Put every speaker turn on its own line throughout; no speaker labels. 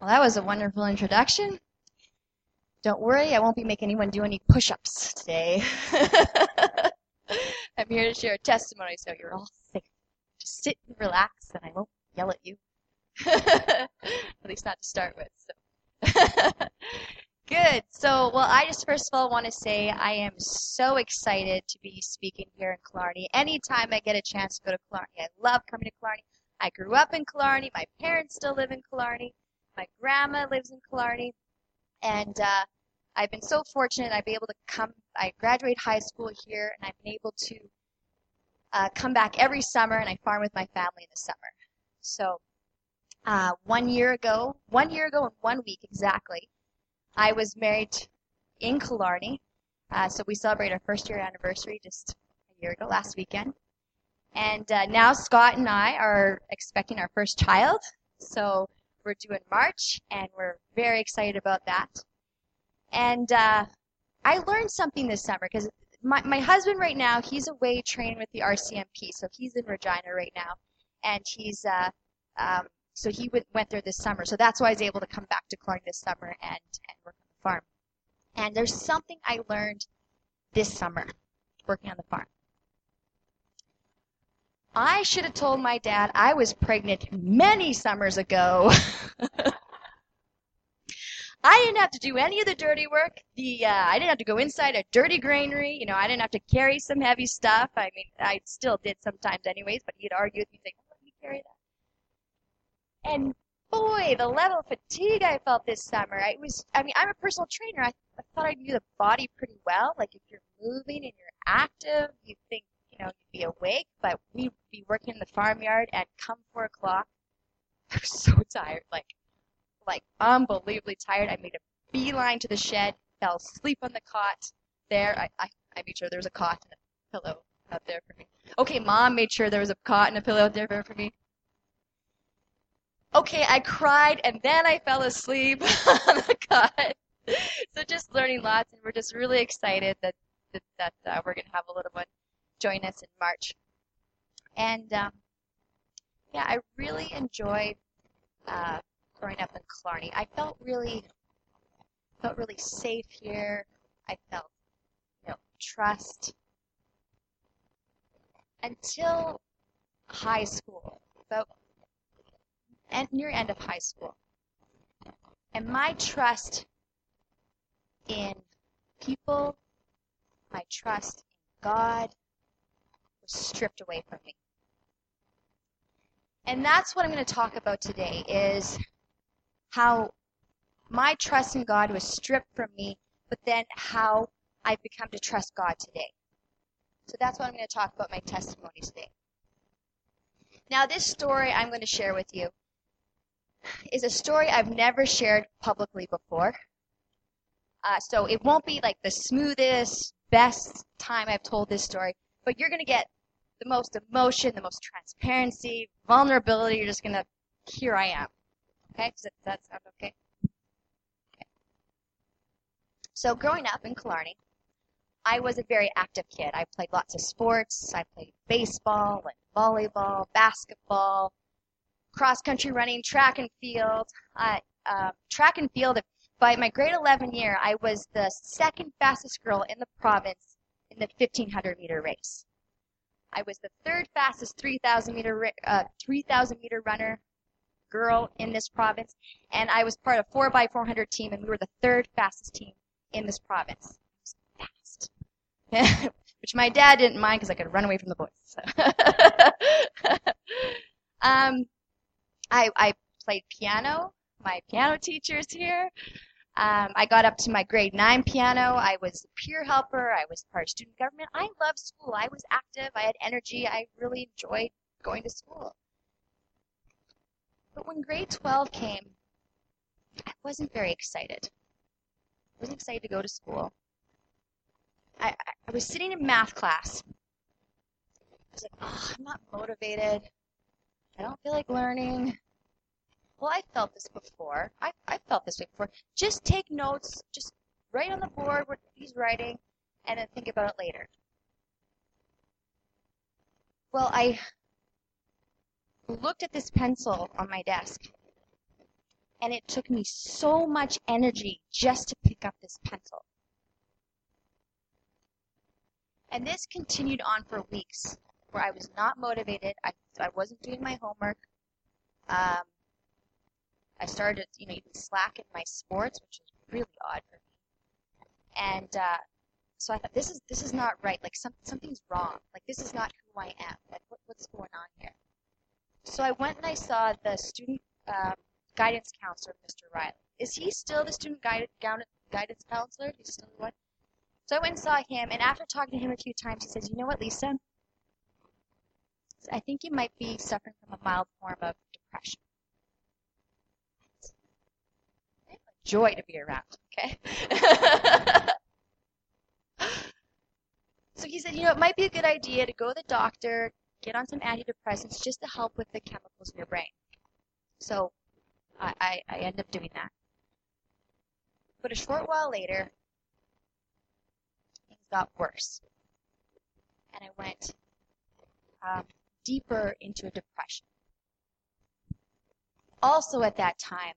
Well, that was a wonderful introduction. Don't worry, I won't be making anyone do any push ups today. I'm here to share a testimony so you're all safe. Just sit and relax, and I won't yell at you. at least not to start with. So. Good. So, well, I just first of all want to say I am so excited to be speaking here in Killarney. Anytime I get a chance to go to Killarney, I love coming to Killarney. I grew up in Killarney. My parents still live in Killarney. My grandma lives in Killarney. And uh, I've been so fortunate I've been able to come. I graduated high school here, and I've been able to uh, come back every summer, and I farm with my family in the summer. So, uh, one year ago, one year ago and one week exactly, I was married in Killarney. Uh, so we celebrated our first year anniversary just a year ago, last weekend. And uh, now Scott and I are expecting our first child. So we're due in March, and we're very excited about that. And uh, I learned something this summer because my, my husband right now, he's away training with the RCMP. So he's in Regina right now. And he's, uh, um, so he went, went there this summer. So that's why I was able to come back to Clark this summer and, and work on the farm. And there's something I learned this summer working on the farm. I should have told my dad I was pregnant many summers ago. I didn't have to do any of the dirty work. The uh, I didn't have to go inside a dirty granary. You know, I didn't have to carry some heavy stuff. I mean, I still did sometimes, anyways. But he'd argue with me, saying, "Let me carry that." And boy, the level of fatigue I felt this summer. I was, I mean, I'm a personal trainer. I, I thought I knew the body pretty well. Like if you're moving and you're active, you think, you know, you'd be awake. But we'd be working in the farmyard, and come four o'clock, I was so tired. Like like unbelievably tired. I made a beeline to the shed, fell asleep on the cot there. I, I, I made sure there was a cot and a pillow out there for me. Okay, mom made sure there was a cot and a pillow out there for me. Okay, I cried and then I fell asleep on the cot. So just learning lots, and we're just really excited that that, that uh, we're gonna have a little one join us in March. And um, yeah, I really enjoyed uh, growing up in Killarney. I felt really felt really safe here. I felt you know trust until high school, about and near end of high school. And my trust in people, my trust in God stripped away from me. And that's what I'm going to talk about today is how my trust in God was stripped from me, but then how I've become to trust God today. So that's what I'm going to talk about my testimony today. Now, this story I'm going to share with you is a story I've never shared publicly before. Uh, so it won't be like the smoothest, best time I've told this story, but you're going to get the most emotion, the most transparency, vulnerability. You're just to, here I am. Okay, does that sound okay? okay? So growing up in Killarney, I was a very active kid. I played lots of sports. I played baseball and volleyball, basketball, cross country running, track and field. Uh, track and field. By my grade 11 year, I was the second fastest girl in the province in the 1500 meter race. I was the third fastest 3,000 meter uh, 3,000 meter runner girl in this province, and I was part of 4x400 team, and we were the third fastest team in this province. fast. Which my dad didn't mind because I could run away from the boys. So. um, I, I played piano. My piano teacher's here. Um, I got up to my grade 9 piano. I was a peer helper. I was part of student government. I loved school. I was active. I had energy. I really enjoyed going to school. But when grade 12 came, I wasn't very excited. I wasn't excited to go to school. I, I, I was sitting in math class. I was like, oh, I'm not motivated. I don't feel like learning. Well, I felt this before. I, I felt this before. Just take notes. Just write on the board what he's writing, and then think about it later. Well, I looked at this pencil on my desk. And it took me so much energy just to pick up this pencil. And this continued on for weeks where I was not motivated. I, I wasn't doing my homework. Um, I started, you know, even slack in my sports, which was really odd for me. And uh, so I thought, this is this is not right. Like some, something's wrong. Like this is not who I am. Like what, what's going on here? So I went and I saw the student um, guidance counselor, Mr. Riley. Is he still the student guidance guidance counselor? He's still the one. So I went and saw him, and after talking to him a few times, he says, "You know what, Lisa? I think you might be suffering from a mild form of depression." Joy to be around. Okay. so he said, you know, it might be a good idea to go to the doctor, get on some antidepressants just to help with the chemicals in your brain. So I, I, I end up doing that. But a short while later, things got worse. And I went um, deeper into a depression. Also at that time,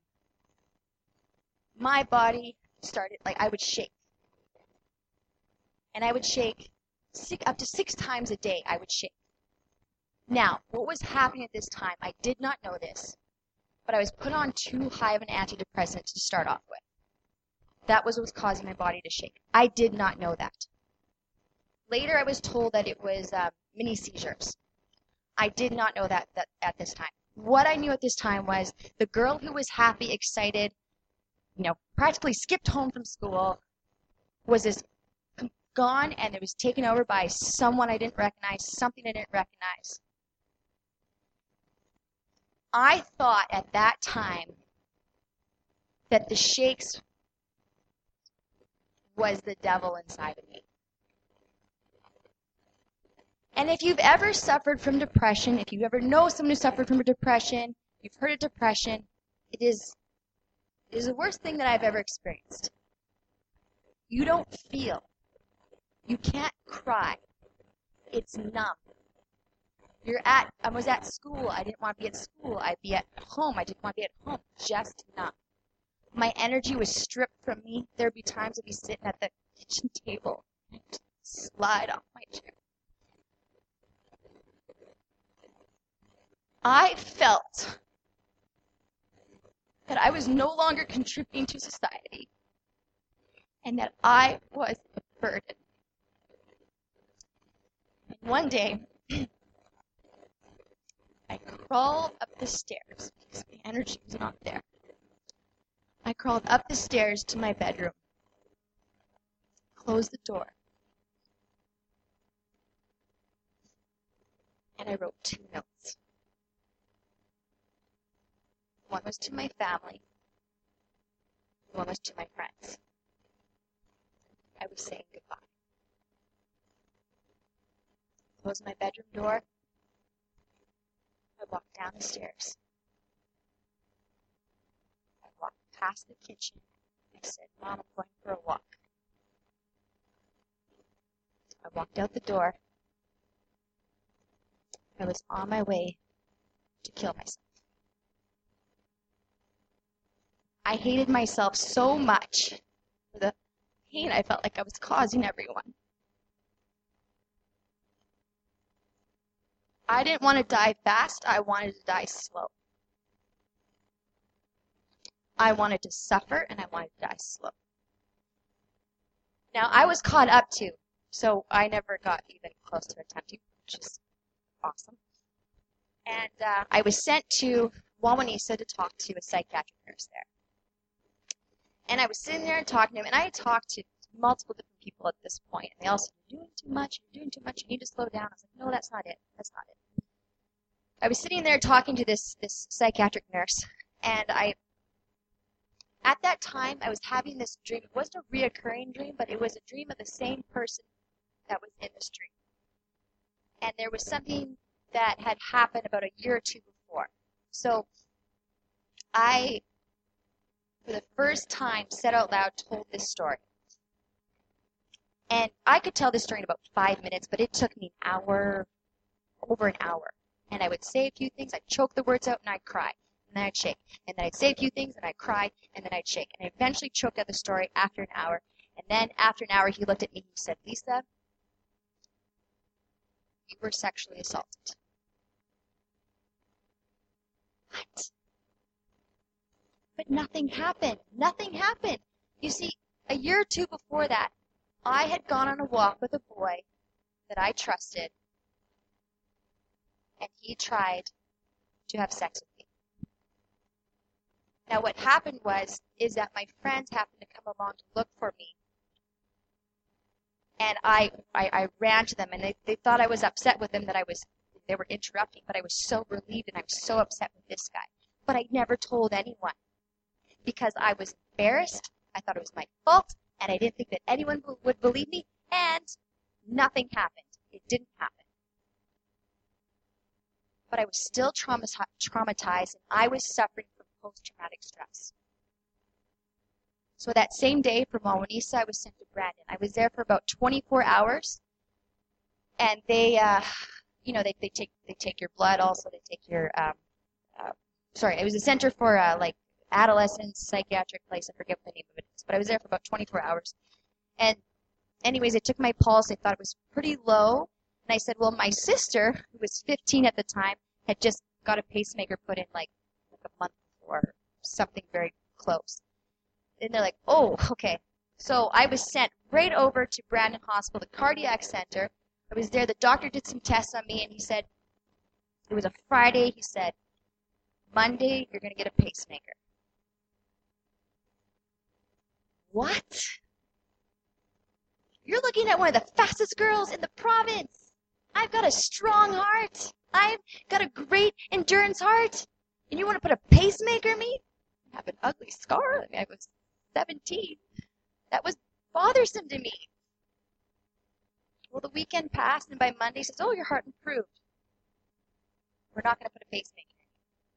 my body started, like, I would shake. And I would shake six, up to six times a day, I would shake. Now, what was happening at this time, I did not know this, but I was put on too high of an antidepressant to start off with. That was what was causing my body to shake. I did not know that. Later, I was told that it was uh, mini seizures. I did not know that, that at this time. What I knew at this time was the girl who was happy, excited, you know, practically skipped home from school, was this gone and it was taken over by someone I didn't recognize, something I didn't recognize. I thought at that time that the shakes was the devil inside of me. And if you've ever suffered from depression, if you ever know someone who suffered from a depression, you've heard of depression, it is it is the worst thing that I've ever experienced. You don't feel. You can't cry. It's numb. You're at, I was at school. I didn't want to be at school. I'd be at home. I didn't want to be at home. Just numb. My energy was stripped from me. There'd be times I'd be sitting at the kitchen table and slide off my chair. I felt that I was no longer contributing to society and that I was a burden. And one day, I crawled up the stairs because my energy was not there. I crawled up the stairs to my bedroom, closed the door, and I wrote two notes. One was to my family. One was to my friends. I was saying goodbye. Closed my bedroom door. I walked down the stairs. I walked past the kitchen. I said, Mom, I'm going for a walk. I walked out the door. I was on my way to kill myself. I hated myself so much for the pain I felt like I was causing everyone. I didn't want to die fast, I wanted to die slow. I wanted to suffer and I wanted to die slow. Now, I was caught up too, so I never got even close to attempting, which is awesome. And uh, I was sent to Wawanesa to talk to a psychiatric nurse there. And I was sitting there and talking to him, and I had talked to multiple different people at this point, and they all said, You're doing too much, you're doing too much, you need to slow down. I was like, No, that's not it. That's not it. I was sitting there talking to this this psychiatric nurse, and I at that time I was having this dream. It wasn't a reoccurring dream, but it was a dream of the same person that was in this dream. And there was something that had happened about a year or two before. So I for the first time, said out loud, told this story. And I could tell this story in about five minutes, but it took me an hour, over an hour. And I would say a few things, I'd choke the words out, and I'd cry. and then I'd shake. And then I'd say a few things, and I'd cry, and then I'd shake. And I eventually choked out the story after an hour. And then after an hour, he looked at me and he said, Lisa, you were sexually assaulted. What? But nothing happened. Nothing happened. You see, a year or two before that, I had gone on a walk with a boy that I trusted, and he tried to have sex with me. Now, what happened was, is that my friends happened to come along to look for me, and I, I, I ran to them, and they, they thought I was upset with them that I was, they were interrupting, but I was so relieved and I was so upset with this guy. But I never told anyone because I was embarrassed. I thought it was my fault, and I didn't think that anyone would believe me, and nothing happened. It didn't happen. But I was still traumatized, and I was suffering from post-traumatic stress. So that same day from Wawanesa, I was sent to Brandon. I was there for about 24 hours, and they, uh, you know, they, they take they take your blood. Also, they take your, um, uh, sorry, it was a center for uh, like adolescents, psychiatric place. I forget what the name of it is, but I was there for about 24 hours. And anyways, they took my pulse. They thought it was pretty low, and I said, well, my sister, who was 15 at the time, had just got a pacemaker put in like, like a month before, something very close and they're like, oh, okay. So I was sent right over to Brandon Hospital, the cardiac center. I was there. The doctor did some tests on me, and he said it was a Friday. He said Monday you're going to get a pacemaker. What? You're looking at one of the fastest girls in the province. I've got a strong heart. I've got a great endurance heart. And you want to put a pacemaker in me? I have an ugly scar. I mean, I was 17. That was bothersome to me. Well, the weekend passed, and by Monday says, "Oh, your heart improved. We're not going to put a pacemaker, in, you.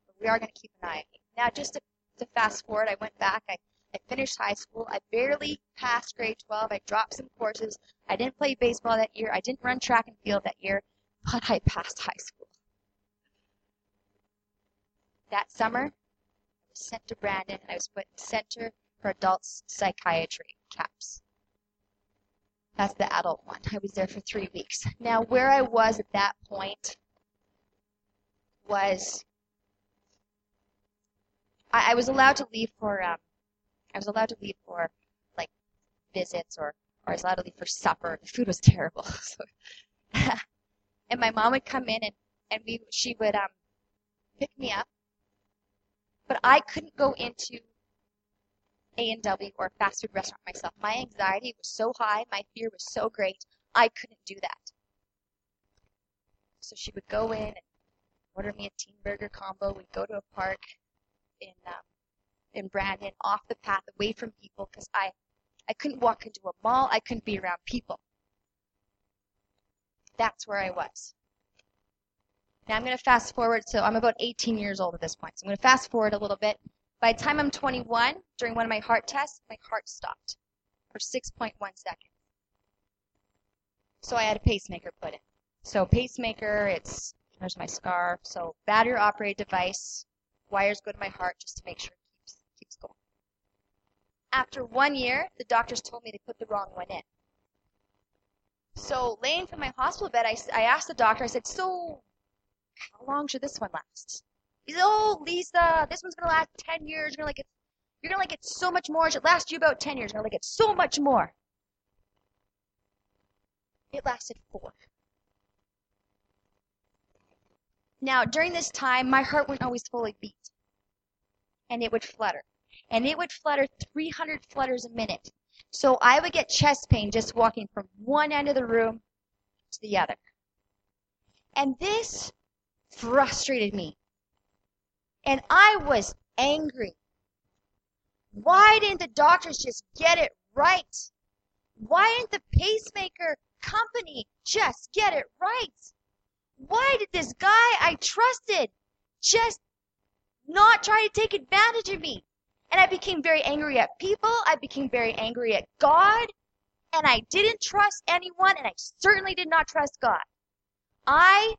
but we are going to keep an eye on you." Now, just to, to fast forward, I went back. I, I finished high school. I barely passed grade 12. I dropped some courses. I didn't play baseball that year. I didn't run track and field that year, but I passed high school. That summer, I was sent to Brandon, and I was put in center for adult psychiatry, CAPS. That's the adult one. I was there for three weeks. Now, where I was at that point was I, I was allowed to leave for um, I was allowed to leave for like visits or or I was allowed to leave for supper. The food was terrible. so, and my mom would come in and and we she would um pick me up, but I couldn't go into a&W or a fast food restaurant myself. My anxiety was so high, my fear was so great, I couldn't do that. So she would go in and order me a teen burger combo. We'd go to a park in um, in Brandon, off the path, away from people, because I I couldn't walk into a mall. I couldn't be around people. That's where I was. Now I'm going to fast forward. So I'm about 18 years old at this point. So I'm going to fast forward a little bit. By the time I'm 21, during one of my heart tests, my heart stopped for 6.1 seconds. So I had a pacemaker put in. So pacemaker, it's there's my scar. So battery operated device, wires go to my heart just to make sure it keeps keeps going. After one year, the doctors told me they put the wrong one in. So laying from my hospital bed, I, I asked the doctor, I said, so how long should this one last? He said, "Oh, Lisa, this one's gonna last ten years. You're gonna like it. You're gonna like it so much more. It should last you about ten years. You're gonna like it so much more." It lasted four. Now, during this time, my heart wouldn't always fully beat, and it would flutter, and it would flutter 300 flutters a minute. So I would get chest pain just walking from one end of the room to the other. And this frustrated me and I was angry. Why didn't the doctors just get it right? Why didn't the pacemaker company just get it right? Why did this guy I trusted just not try to take advantage of me? And I became very angry at people. I became very angry at God. And I didn't trust anyone, and I certainly did not trust God. I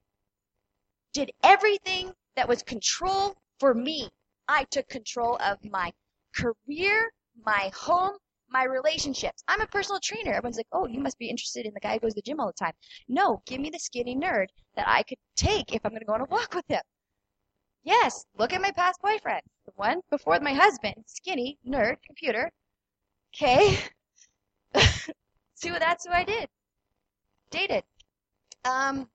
did everything that was control for me. I took control of my career, my home, my relationships. I'm a personal trainer. Everyone's like, oh, you must be interested in the guy who goes to the gym all the time. No, give me the skinny nerd that I could take if I'm going to go on a walk with him. Yes, look at my past boyfriend. The one before my husband, skinny, nerd, computer. Okay. See, that's who I did. Dated. Um,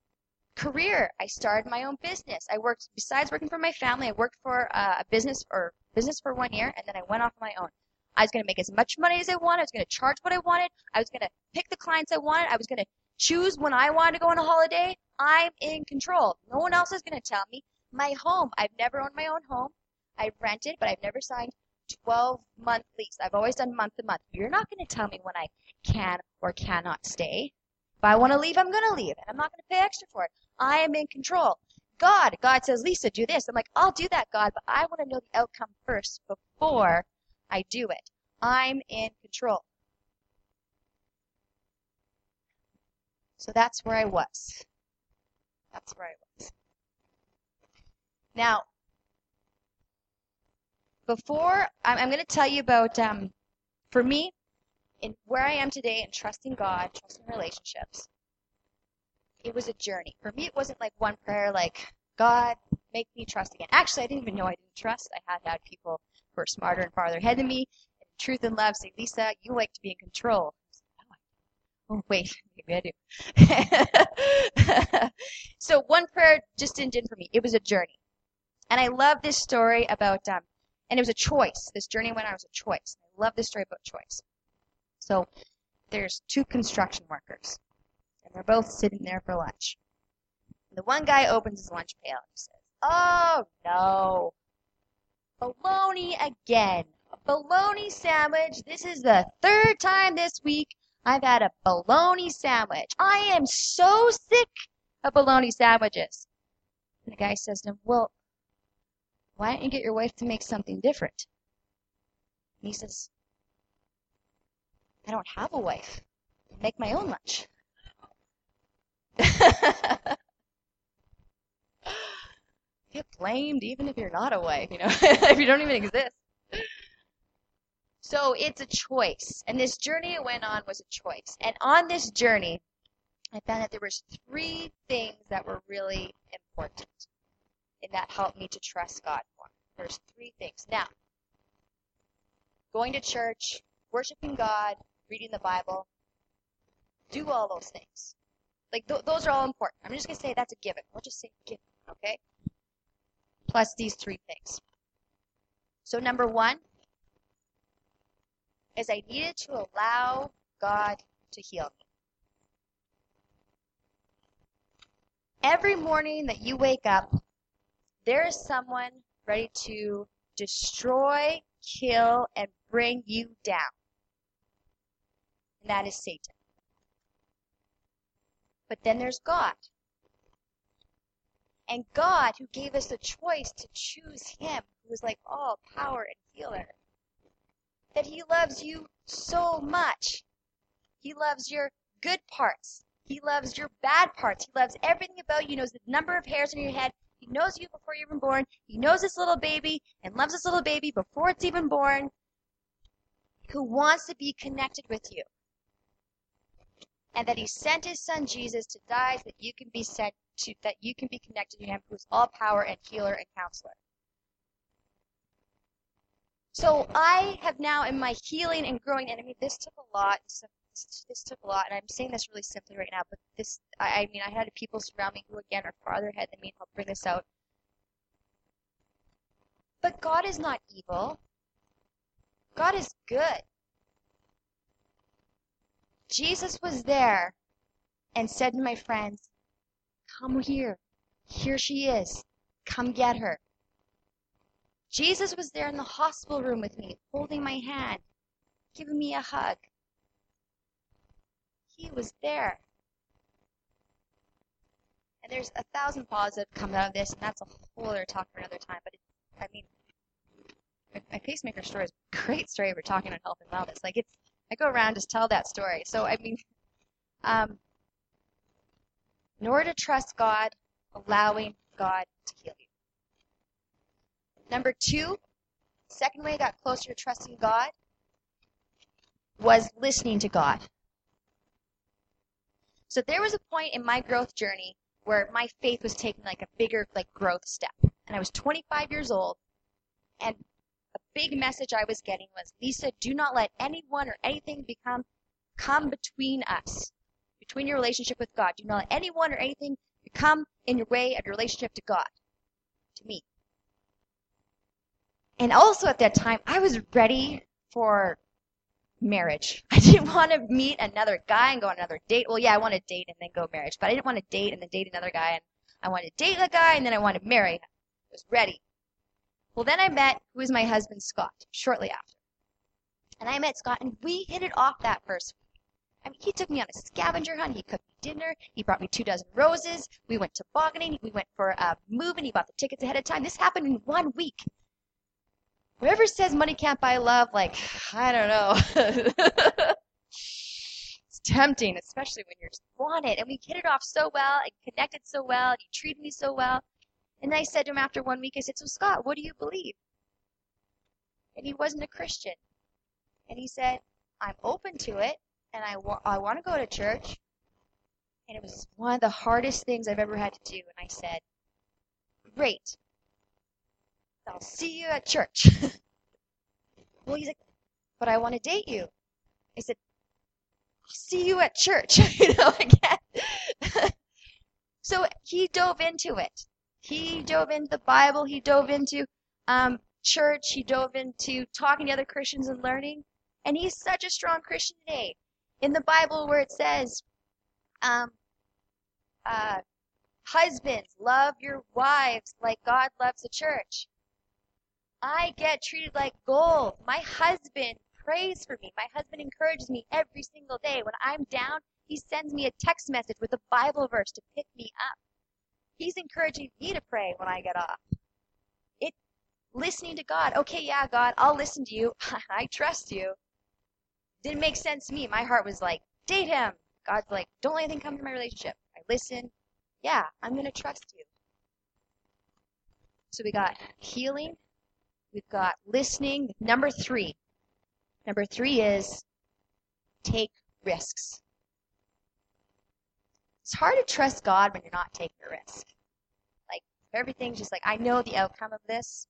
career. I started my own business. I worked, besides working for my family, I worked for uh, a business or business for one year, and then I went off on my own. I was going to make as much money as I wanted. I was going to charge what I wanted. I was going to pick the clients I wanted. I was going to choose when I wanted to go on a holiday. I'm in control. No one else is going to tell me. My home. I've never owned my own home. I've rented, but I've never signed 12 month lease. I've always done month to month. You're not going to tell me when I can or cannot stay. If I want to leave, I'm going to leave, and I'm not going to pay extra for it. I am in control. God, God says, Lisa, do this. I'm like, I'll do that, God, but I want to know the outcome first before I do it. I'm in control. So that's where I was. That's where I was. Now, before I'm, I'm going to tell you about, um, for me, in where I am today and trusting God, trusting relationships, it was a journey. For me, it wasn't like one prayer, like, God, make me trust again. Actually, I didn't even know I didn't trust. I had had people who were smarter and farther ahead than me. Truth and love say, Lisa, you like to be in control. Oh, wait, maybe I do. so one prayer just didn't do for me. It was a journey. And I love this story about, um, and it was a choice. This journey went on was a choice. I love this story about choice. So there's two construction workers, and they're both sitting there for lunch. And The one guy opens his lunch pail and he says, Oh no, bologna again. A bologna sandwich. This is the third time this week I've had a bologna sandwich. I am so sick of bologna sandwiches. And the guy says to him, Well, why don't you get your wife to make something different? And he says, I don't have a wife. I make my own lunch. Get blamed even if you're not a wife, you know, if you don't even exist. So it's a choice. And this journey I went on was a choice. And on this journey, I found that there was three things that were really important and that helped me to trust God more. There's three things. Now, going to church, worshiping God, reading the Bible, do all those things. Like th- those are all important. I'm just gonna say that's a given. We'll just say given, okay? Plus these three things. So number one is I needed to allow God to heal me. Every morning that you wake up, there is someone ready to destroy, kill, and bring you down. And that is Satan. But then there's God. And God, who gave us the choice to choose Him, who is like all power and healer, that He loves you so much. He loves your good parts. He loves your bad parts. He loves everything about you. He knows the number of hairs on your head. Knows you before you're even born. He knows this little baby and loves this little baby before it's even born. Who wants to be connected with you and that he sent his son Jesus to die so that you can be sent to that you can be connected to him who is all power and healer and counselor. So I have now in my healing and growing, and I mean this took a lot. This, this took a lot, and I'm saying this really simply right now, but this I, I mean I had people surround me who again are farther ahead than me. I'll bring this out. But God is not evil. God is good. Jesus was there and said to my friends, Come here. Here she is. Come get her. Jesus was there in the hospital room with me, holding my hand, giving me a hug. He was there. And there's a thousand positives come out of this, and that's a whole other talk for another time. But it, I mean, my pacemaker story is a great story for talking on health and wellness. Like it's I go around just tell that story. So I mean, um, in order to trust God, allowing God to heal you. Number two, second way I got closer to trusting God was listening to God. So there was a point in my growth journey where my faith was taking like a bigger like growth step. And I was 25 years old and a big message I was getting was, Lisa, do not let anyone or anything become come between us, between your relationship with God. Do not let anyone or anything become in your way of your relationship to God, to me. And also at that time, I was ready for marriage. I didn't want to meet another guy and go on another date. Well, yeah, I want to date and then go marriage, but I didn't want to date and then date another guy and I wanted to date a guy and then I wanted to marry him. I was ready. Well, then I met who is my husband, Scott, shortly after. And I met Scott, and we hit it off that first week. I mean, he took me on a scavenger hunt. He cooked me dinner. He brought me two dozen roses. We went tobogganing. We went for a move, and he bought the tickets ahead of time. This happened in one week. Whoever says money can't buy love, like, I don't know. it's tempting, especially when you're wanted. And we hit it off so well and connected so well, and you treated me so well. And I said to him after one week, I said, So, Scott, what do you believe? And he wasn't a Christian. And he said, I'm open to it, and I, wa- I want to go to church. And it was one of the hardest things I've ever had to do. And I said, Great. I'll see you at church. well, he's like, But I want to date you. I said, I'll see you at church. you know, again. so he dove into it. He dove into the Bible. He dove into um, church. He dove into talking to other Christians and learning. And he's such a strong Christian today. In the Bible, where it says, um, uh, husbands, love your wives like God loves the church. I get treated like gold. My husband prays for me. My husband encourages me every single day. When I'm down, he sends me a text message with a Bible verse to pick me up. He's encouraging me to pray when I get off. It listening to God. Okay, yeah, God, I'll listen to you. I trust you. Didn't make sense to me. My heart was like, date him. God's like, don't let anything come to my relationship. I listen. Yeah, I'm gonna trust you. So we got healing. We've got listening. Number three. Number three is take risks. It's hard to trust God when you're not taking a risk. Like everything's just like I know the outcome of this.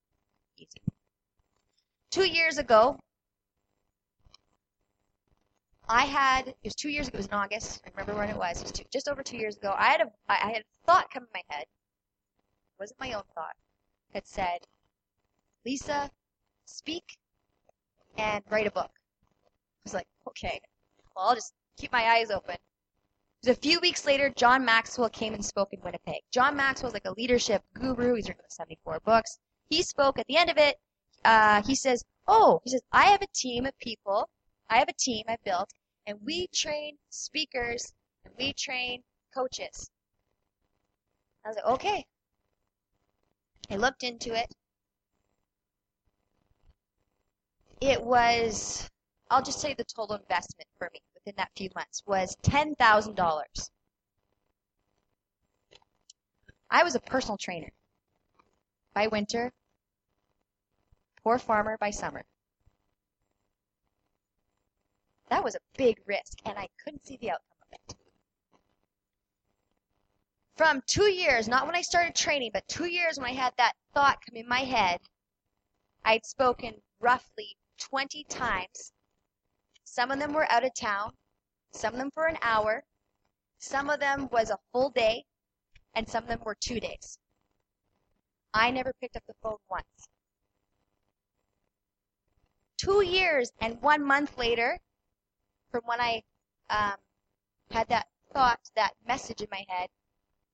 Easy. Two years ago, I had it was two years ago. It was in August. I remember when it was. It was two, just over two years ago. I had a I had a thought come in my head. It wasn't my own thought. That said, Lisa, speak and write a book. I was like, okay, well I'll just keep my eyes open. A few weeks later, John Maxwell came and spoke in Winnipeg. John Maxwell's like a leadership guru. He's written 74 books. He spoke at the end of it. Uh, he says, "Oh, he says I have a team of people. I have a team I built, and we train speakers and we train coaches." I was like, "Okay." I looked into it. It was, I'll just say the total investment for me within that few months was $10,000. I was a personal trainer by winter, poor farmer by summer. That was a big risk, and I couldn't see the outcome of it. From two years, not when I started training, but two years when I had that thought come in my head, I'd spoken roughly 20 times some of them were out of town, some of them for an hour, some of them was a full day, and some of them were two days. I never picked up the phone once. Two years and one month later, from when I um, had that thought, that message in my head,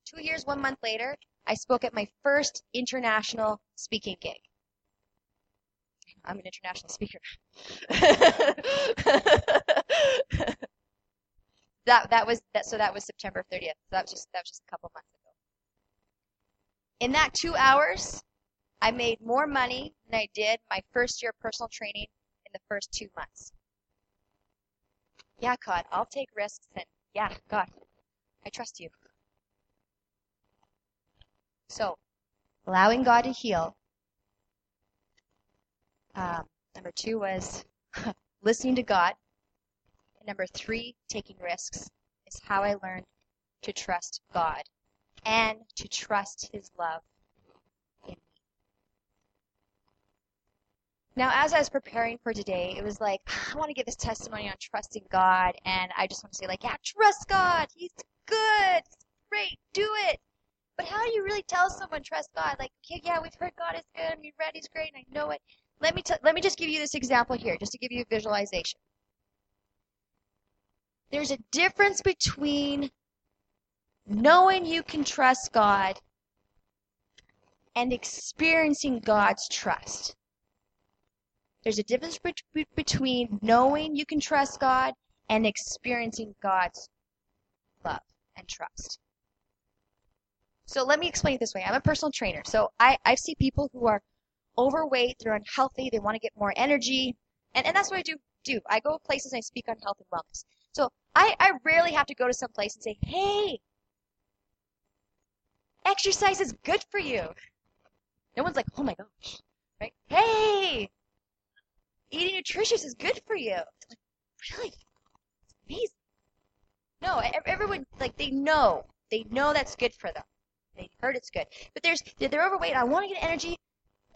two years, one month later, I spoke at my first international speaking gig. I'm an international speaker. that that was that so that was September 30th. So that was just that was just a couple months ago. In that 2 hours, I made more money than I did my first year of personal training in the first 2 months. Yeah, God, I'll take risks and yeah, God, I trust you. So, allowing God to heal Um, number two was listening to God. And number three, taking risks, is how I learned to trust God and to trust His love in me. Now, as I was preparing for today, it was like, I want to give this testimony on trusting God, and I just want to say, like, yeah, trust God. He's good. He's great. Do it. But how do you really tell someone trust God? Like, okay, yeah, we've heard God is good, we read He's great, and I know it. Let me let me just give you this example here, just to give you a visualization. There's a difference between knowing you can trust God and experiencing God's trust. There's a difference be- between knowing you can trust God and experiencing God's love and trust. So let me explain it this way. I'm a personal trainer. So I, I see people who are overweight, they're unhealthy, they want to get more energy. And, and that's what I do, do. I go places and I speak on health and wellness. So I, I rarely have to go to some place and say, hey, exercise is good for you. No one's like, oh my gosh, right? Hey, eating nutritious is good for you. Like, really? It's amazing. No, everyone, like, they know. They know that's good for them. They heard it's good. But there's they're overweight. I want to get energy,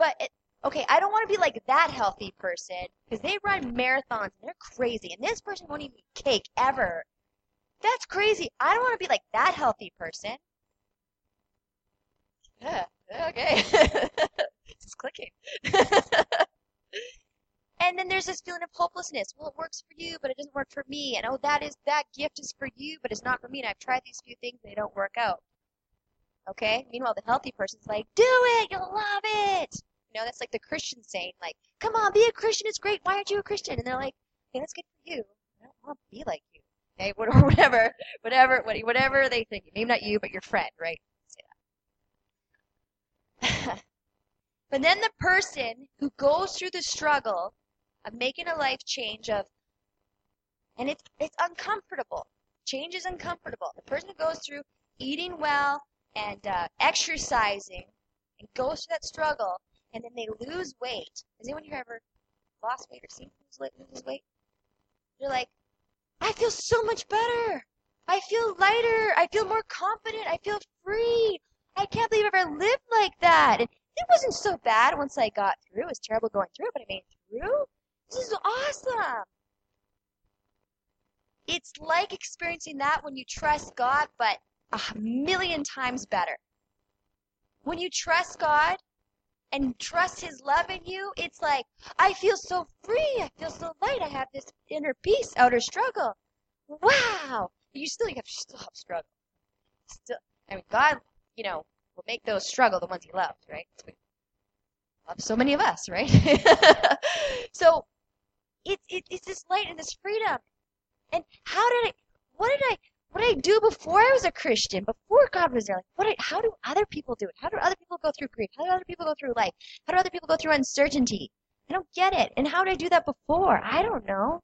but it, okay, I don't want to be like that healthy person because they run marathons and they're crazy, and this person won't even eat cake ever. That's crazy. I don't want to be like that healthy person. Yeah, okay. it's clicking. and then there's this feeling of hopelessness. Well, it works for you, but it doesn't work for me. And oh, that is that gift is for you, but it's not for me. And I've tried these few things, they don't work out. Okay? Meanwhile, the healthy person's like, do it, you'll love it. You know, that's like the Christian saying, like, come on, be a Christian, it's great. Why aren't you a Christian? And they're like, hey, that's good for you. I don't want to be like you. Okay, whatever, whatever, whatever they think. Maybe not you, but your friend, right? But then the person who goes through the struggle of making a life change of, and it's it's uncomfortable. Change is uncomfortable. The person who goes through eating well, and uh, exercising and goes through that struggle, and then they lose weight. Has anyone here ever lost weight or seen lose, lose weight? You're like, I feel so much better. I feel lighter. I feel more confident. I feel free. I can't believe I've ever lived like that. And it wasn't so bad once I got through. It was terrible going through, but I made it through. This is awesome. It's like experiencing that when you trust God, but a million times better. When you trust God and trust His love in you, it's like, I feel so free. I feel so light. I have this inner peace, outer struggle. Wow. You still you have still have struggle. Still, I mean, God, you know, will make those struggle the ones He loves, right? Loves so many of us, right? so, it's it, it's this light and this freedom. And how did I? What did I? What did I do before I was a Christian, before God was there? Like, what? How do other people do it? How do other people go through grief? How do other people go through life? How do other people go through uncertainty? I don't get it. And how did I do that before? I don't know.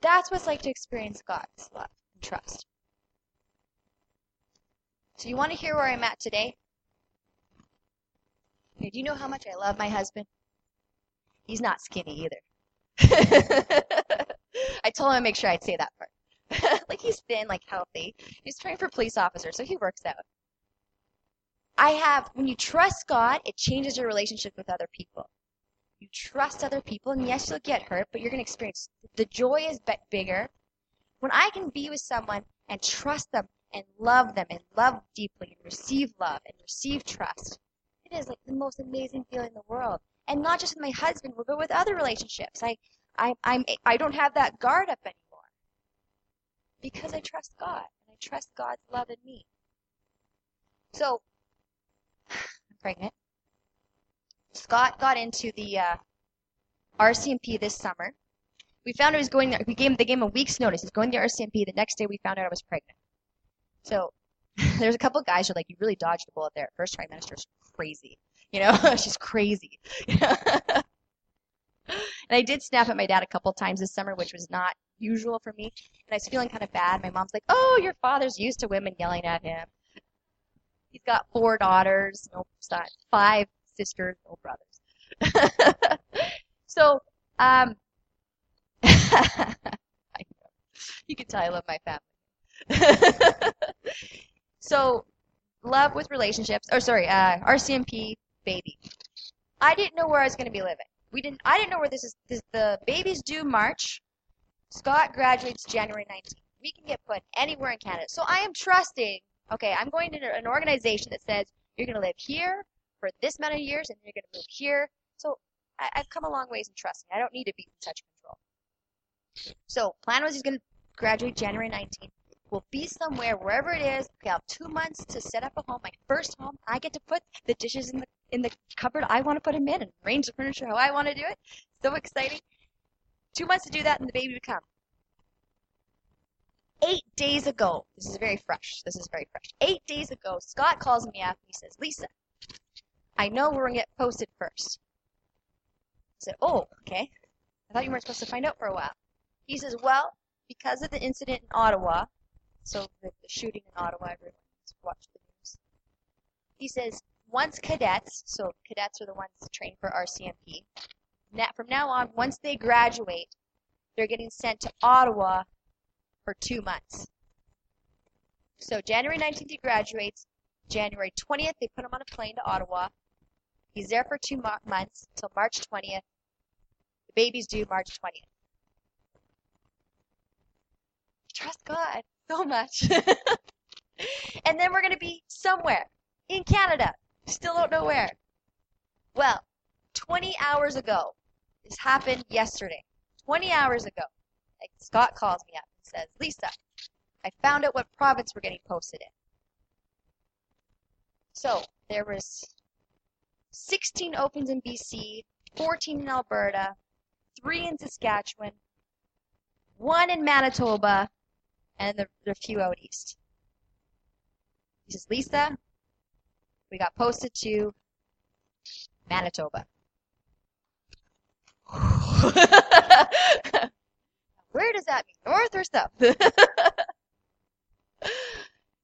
That's what it's like to experience God's love and trust. So you want to hear where I'm at today? Do you know how much I love my husband? He's not skinny either. I told him to make sure I'd say that part. like he's thin, like healthy. He's training for police officer, so he works out. I have, when you trust God, it changes your relationship with other people. You trust other people, and yes, you'll get hurt, but you're going to experience the joy is bigger. When I can be with someone and trust them and love them and love deeply and receive love and receive trust, it is like the most amazing feeling in the world. And not just with my husband, but with other relationships. I, I, I'm, I don't have that guard up anymore because I trust God and I trust God's love in me. So, I'm pregnant. Scott got into the uh, RCMP this summer. We found out he was going there. We gave him, they gave him a week's notice. He's going to the RCMP. The next day we found out I was pregnant. So there's a couple of guys who are like, you really dodged a bullet there. First trimester is crazy. You know, she's crazy. and I did snap at my dad a couple times this summer, which was not usual for me. And I was feeling kind of bad. My mom's like, "Oh, your father's used to women yelling at him. He's got four daughters, no five sisters, no brothers." so, um, you can tell I love my family. so, love with relationships, or sorry, uh, RCMP baby. I didn't know where I was going to be living. We didn't. I didn't know where this is. This, the baby's due March. Scott graduates January 19th. We can get put anywhere in Canada. So I am trusting. Okay, I'm going to an organization that says you're going to live here for this amount of years, and you're going to move here. So I, have come a long ways in trusting. I don't need to be in such control. So plan was he's going to graduate January 19th. We'll be somewhere wherever it is. Okay, I'll have two months to set up a home, my first home. I get to put the dishes in the in the cupboard I want to put him in and arrange the furniture how I want to do it. So exciting. Two months to do that, and the baby would come. Eight days ago, this is very fresh. This is very fresh. Eight days ago, Scott calls me up and he says, Lisa, I know we're going to get posted first. I said, Oh, okay. I thought you weren't supposed to find out for a while. He says, Well, because of the incident in Ottawa, so the, the shooting in Ottawa, everyone's watched the news. He says, once cadets, so cadets are the ones trained for RCMP, from now on, once they graduate, they're getting sent to Ottawa for two months. So January 19th he graduates. January 20th they put him on a plane to Ottawa. He's there for two months until March 20th. The baby's due March 20th. Trust God so much. and then we're going to be somewhere in Canada. Still don't know where. Well, 20 hours ago, this happened yesterday. 20 hours ago, like Scott calls me up and says, Lisa, I found out what province we're getting posted in. So there was 16 opens in BC, 14 in Alberta, three in Saskatchewan, one in Manitoba, and a few out east. He says, Lisa, we got posted to Manitoba. Where does that mean? North or south?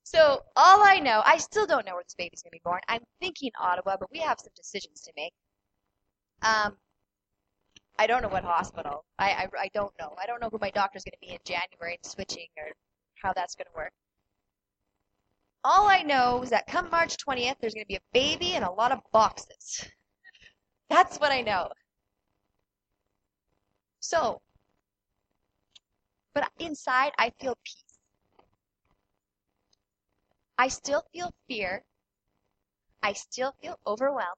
so all I know, I still don't know where this baby's gonna be born. I'm thinking Ottawa, but we have some decisions to make. Um, I don't know what hospital. I, I, I don't know. I don't know who my doctor's gonna be in January and switching or how that's gonna work. All I know is that come March 20th, there's going to be a baby and a lot of boxes. That's what I know. So, but inside, I feel peace. I still feel fear. I still feel overwhelmed.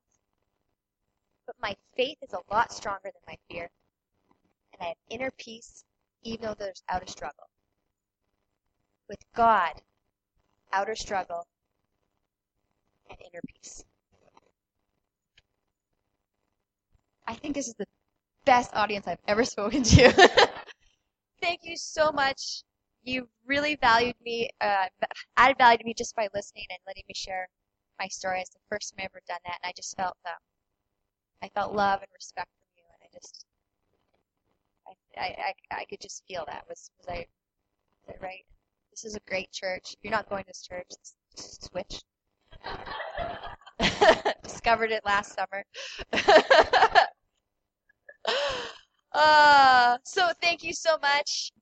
But my faith is a lot stronger than my fear. And I have inner peace, even though there's outer struggle. With God, outer struggle, and inner peace. I think this is the best audience I've ever spoken to. Thank you so much. You really valued me, uh, added value to me just by listening and letting me share my story. It's the first time I've ever done that, and I just felt um, I felt love and respect from you, and I just, I, I, I, I could just feel that. Was was I, was I right? This is a great church. If you're not going to this church, switch. Discovered it last summer. uh, so thank you so much.